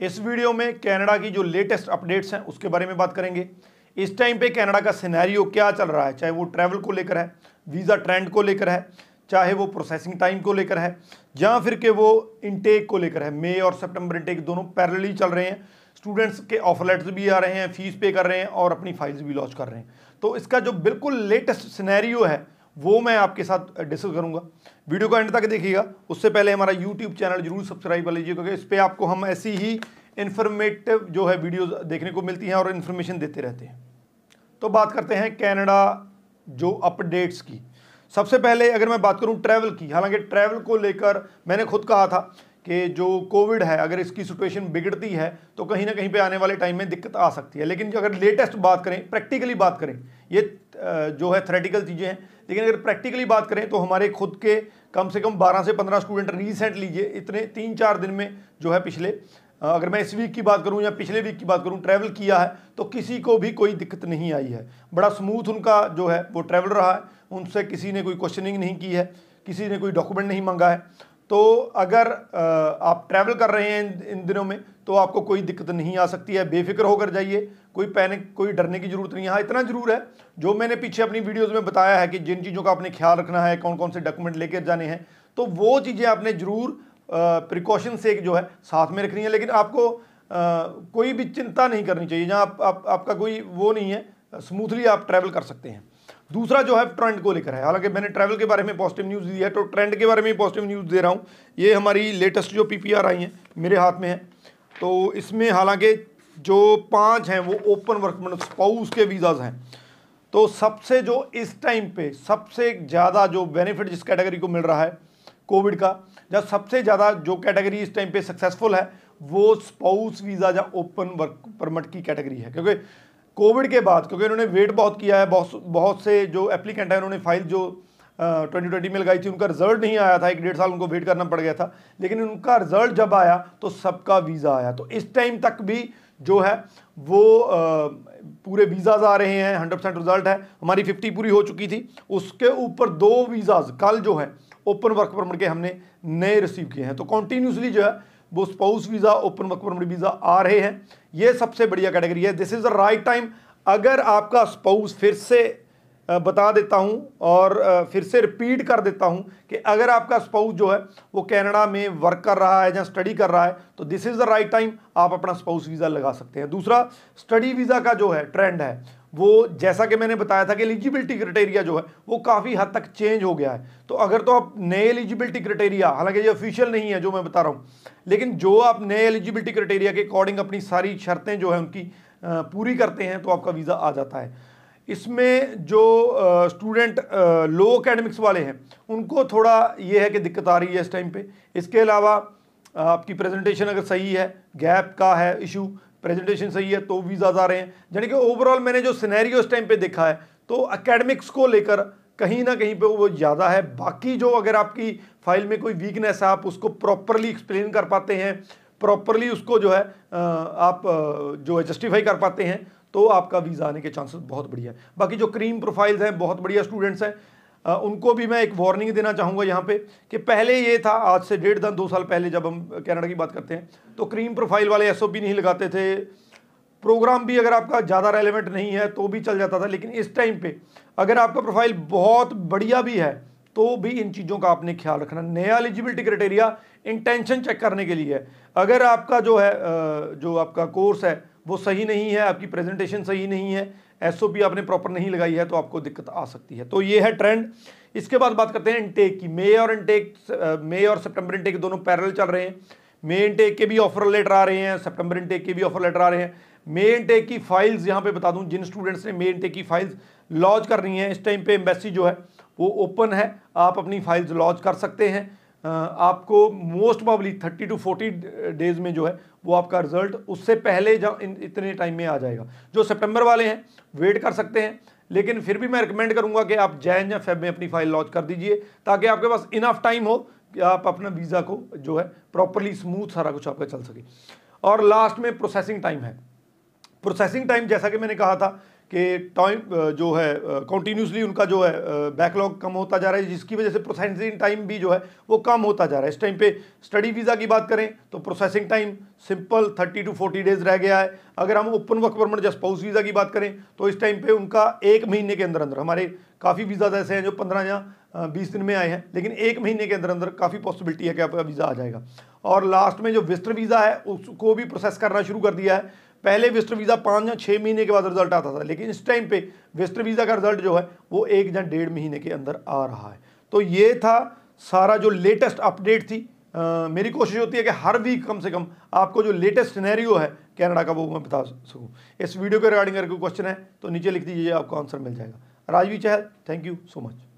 इस वीडियो में कनाडा की जो लेटेस्ट अपडेट्स हैं, उसके बारे में बात करेंगे। इस टाइम पे कनाडा का सिनेरियो क्या चल रहा है? चाहे वो ट्रैवल को लेकर है वीज़ा ट्रेंड को लेकर है, चाहे वो प्रोसेसिंग टाइम को लेकर है, या फिर के वो इनटेक को लेकर है। मई और सितंबर इनटेक दोनों पैरेलली चल रहे हैं। स्टूडेंट्स के ऑफ़र लेटर्स भी आ रहे हैं फ़ीस पे कर रहे हैं और अपनी फाइल्स भी लॉन्च कर रहे हैं। तो इसका जो बिल्कुल लेटेस्ट सिनेरियो है वो मैं आपके साथ डिस्कस करूँगा। वीडियो को एंड तक देखिएगा। उससे पहले हमारा यूट्यूब चैनल ज़रूर सब्सक्राइब कर लीजिए, क्योंकि इस पर आपको हम ऐसी ही इन्फॉर्मेटिव जो है वीडियोस देखने को मिलती हैं और इन्फॉर्मेशन देते रहते हैं। तो बात करते हैं कैनेडा जो अपडेट्स की। सबसे पहले अगर मैं बात करूँ ट्रैवल की, हालाँकि ट्रैवल को लेकर मैंने खुद कहा था कि जो कोविड है, अगर इसकी सिचुएशन बिगड़ती है तो कहीं ना कहीं पे आने वाले टाइम में दिक्कत आ सकती है। लेकिन जो अगर लेटेस्ट बात करें प्रैक्टिकली बात करें, ये जो है थ्रेटिकल चीज़ें हैं। लेकिन अगर प्रैक्टिकली बात करें तो हमारे खुद के कम से कम 12 से 15 स्टूडेंट रीसेंट लीजिए। इतने तीन चार दिन में जो है पिछले अगर मैं इस वीक की बात करूँ या पिछले वीक की बात करूँ ट्रैवल किया है तो किसी को भी कोई दिक्कत नहीं आई है। बड़ा स्मूथ उनका जो है, वो ट्रैवल रहा है। उनसे किसी ने कोई क्वेश्चनिंग नहीं की है, किसी ने कोई डॉक्यूमेंट नहीं मंगा है। तो अगर आप ट्रैवल कर रहे हैं इन दिनों में तो आपको कोई दिक्कत नहीं आ सकती है। बेफिक्र होकर जाइए। कोई पैनिक कोई डरने की ज़रूरत नहीं है। इतना ज़रूर है। जो मैंने पीछे अपनी वीडियोज़ में बताया है कि जिन चीज़ों का आपने ख्याल रखना है कौन कौन से डॉक्यूमेंट लेकर जाने हैं तो वो चीज़ें आपने ज़रूर प्रिकॉशन से जो है साथ में रखनी है। लेकिन आपको आ, कोई भी चिंता नहीं करनी चाहिए। जहाँ आप, आप, आपका कोई वो नहीं है स्मूथली आप ट्रैवल कर सकते हैं। दूसरा जो है ट्रेंड को लेकर है। हालाँकि मैंने ट्रैवल के बारे में पॉजिटिव न्यूज़ दी है तो ट्रेंड के बारे में पॉजिटिव न्यूज़ दे रहा हूँ। ये हमारी लेटेस्ट जो पीपीआर आई हैं, मेरे हाथ में है। तो इसमें हालाँकि जो पाँच हैं, वो ओपन वर्क मतलब स्पाउस के वीज़ाज हैं। तो सबसे जो इस टाइम पे सबसे ज़्यादा जो बेनिफिट जिस कैटेगरी को मिल रहा है कोविड का, या सबसे ज़्यादा जो कैटेगरी इस टाइम पे सक्सेसफुल है, वो स्पाउस वीज़ा या ओपन वर्क परमिट की कैटेगरी है। क्योंकि कोविड के बाद क्योंकि उन्होंने वेट बहुत किया है बहुत बहुत से जो एप्लीकेंट हैं उन्होंने फ़ाइल जो ट्वेंटी ट्वेंटी में लगाई थी उनका रिज़ल्ट नहीं आया था एक डेढ़ साल उनको वेट करना पड़ गया था लेकिन उनका रिज़ल्ट जब आया तो सबका वीज़ा आया। तो इस टाइम तक भी जो है वो आ, पूरे वीज़ाज आ रहे हैं हंड्रेड परसेंट रिज़ल्ट है। हमारी फिफ्टी पूरी हो चुकी थी उसके ऊपर दो वीज़ाज कल जो है ओपन वर्क परमिट के हमने नए रिसीव किए हैं। तो कॉन्टीन्यूसली जो है, वो spouse visa open work permit visa आ रहे हैं। ये सबसे बढ़िया कैटेगरी है। This is the right time अगर आपका स्पाउस फिर से बता देता हूँ और फिर से रिपीट कर देता हूँ कि अगर आपका स्पाउस जो है, वो कनाडा में वर्क कर रहा है या स्टडी कर रहा है तो this is the right time आप अपना स्पाउस वीज़ा लगा सकते हैं। दूसरा स्टडी वीज़ा का जो है ट्रेंड है, वो जैसा कि मैंने बताया था कि एलिजिबिलिटी क्राइटेरिया जो है, वो काफ़ी हद तक चेंज हो गया है। तो अगर तो आप नए एलिजिबिलिटी क्राइटेरिया हालाँकि ये ऑफिशियल नहीं है जो मैं बता रहा हूँ, लेकिन जो आप नए एलिजिबिलिटी क्राइटेरिया के अकॉर्डिंग अपनी सारी शर्तें जो है उनकी पूरी करते हैं तो आपका वीज़ा आ जाता है। इसमें जो स्टूडेंट लो अकेडमिक्स वाले हैं, उनको थोड़ा ये है कि दिक्कत आ रही है इस टाइम पे। इसके अलावा आपकी प्रेजेंटेशन अगर सही है गैप का है इशू प्रेजेंटेशन सही है तो वीज़ा आ रहे। हैं यानी कि ओवरऑल मैंने जो सिनेरियो इस टाइम पे देखा है तो अकेडमिक्स को लेकर कहीं ना कहीं पे वो ज़्यादा है। बाकी जो अगर आपकी फ़ाइल में कोई वीकनेस है, आप उसको प्रॉपरली एक्सप्लेन कर पाते हैं प्रॉपरली उसको जो है आप जो है जस्टिफाई कर पाते हैं तो आपका वीज़ा आने के चांसेस बहुत बढ़िया है। बाकी जो क्रीम प्रोफाइल्स हैं, बहुत बढ़िया स्टूडेंट्स हैं उनको भी मैं एक वार्निंग देना चाहूँगा यहाँ पे कि पहले ये था, आज से डेढ़ दस, दो साल पहले जब हम कनाडा की बात करते हैं तो क्रीम प्रोफ़ाइल वाले एस नहीं लगाते थे। प्रोग्राम भी अगर आपका ज़्यादा रेलिवेंट नहीं है तो भी चल जाता था, लेकिन इस टाइम पर अगर आपका प्रोफ़ाइल बहुत बढ़िया भी है तो भी इन चीज़ों का आपने ख्याल रखना। नया एलिजिबिलिटी क्राइटेरिया इंटेंशन चेक करने के लिए। है अगर आपका जो है जो आपका कोर्स है वो सही नहीं है, आपकी प्रेजेंटेशन सही नहीं है एसओपी आपने प्रॉपर नहीं लगाई है तो आपको दिक्कत आ सकती है। तो ये है ट्रेंड इसके बाद बात करते हैं इनटेक की। मे और इनटेक मे और सितंबर इनटेक दोनों पैरल चल रहे हैं। मे इनटेक के भी ऑफ़र लेटर आ रहे हैं सितंबर इनटेक के भी ऑफ़र लेटर आ रहे हैं। मे इनटेक की फाइल्स यहाँ पे बता दूँ, जिन स्टूडेंट्स ने मे इनटेक की फाइल्स लॉन्च करनी है, इस टाइम पे एम्बेसी जो है, वो ओपन है। आप अपनी फाइल्स लॉन्च कर सकते हैं। आपको most probably thirty to forty days में जो है, वो आपका रिज़ल्ट उससे पहले जब इतने टाइम में आ जाएगा। जो सितंबर वाले हैं वेट कर सकते हैं, लेकिन फिर भी मैं रिकमेंड करूँगा कि आप जैन या फेब में अपनी फ़ाइल लॉन्च कर दीजिए, ताकि आपके पास इनफ टाइम हो कि आप अपना वीज़ा को जो है प्रॉपरली स्मूथ सारा कुछ आपका चल सके। और लास्ट में प्रोसेसिंग टाइम है। प्रोसेसिंग टाइम जैसा कि मैंने कहा था कि टाइम जो है कंटिन्यूसली उनका जो है बैकलॉग कम होता जा रहा है, जिसकी वजह से प्रोसेसिंग टाइम भी जो है, वो कम होता जा रहा है। इस टाइम पे स्टडी वीज़ा की बात करें तो processing time simple thirty to forty days रह गया है। अगर हम ओपन वर्क परमिट या स्पाउस वीज़ा की बात करें तो इस टाइम पे उनका एक महीने के अंदर अंदर हमारे काफ़ी वीज़ा ऐसे हैं जो पंद्रह या बीस दिन में आए हैं, लेकिन एक महीने के अंदर अंदर काफ़ी पॉसिबिलिटी है कि आपका वीज़ा आ जाएगा। और लास्ट में जो विस्टर वीज़ा है, उसको भी प्रोसेस करना शुरू कर दिया है। पहले विस्टर वीज़ा पाँच या छः महीने के बाद रिज़ल्ट आता था लेकिन इस टाइम पे विस्टर वीज़ा का रिज़ल्ट जो है वो एक या डेढ़ महीने के अंदर आ रहा है। तो ये था सारा जो लेटेस्ट अपडेट थी। आ, मेरी कोशिश होती है कि हर वीक कम से कम आपको जो लेटेस्ट सिनेरियो है कनाडा का वो मैं बता सकूँ। इस वीडियो के रिगार्डिंग अगर कोई क्वेश्चन है तो नीचे लिख दीजिए आपको आंसर मिल जाएगा। Rajvi Chahal thank you so much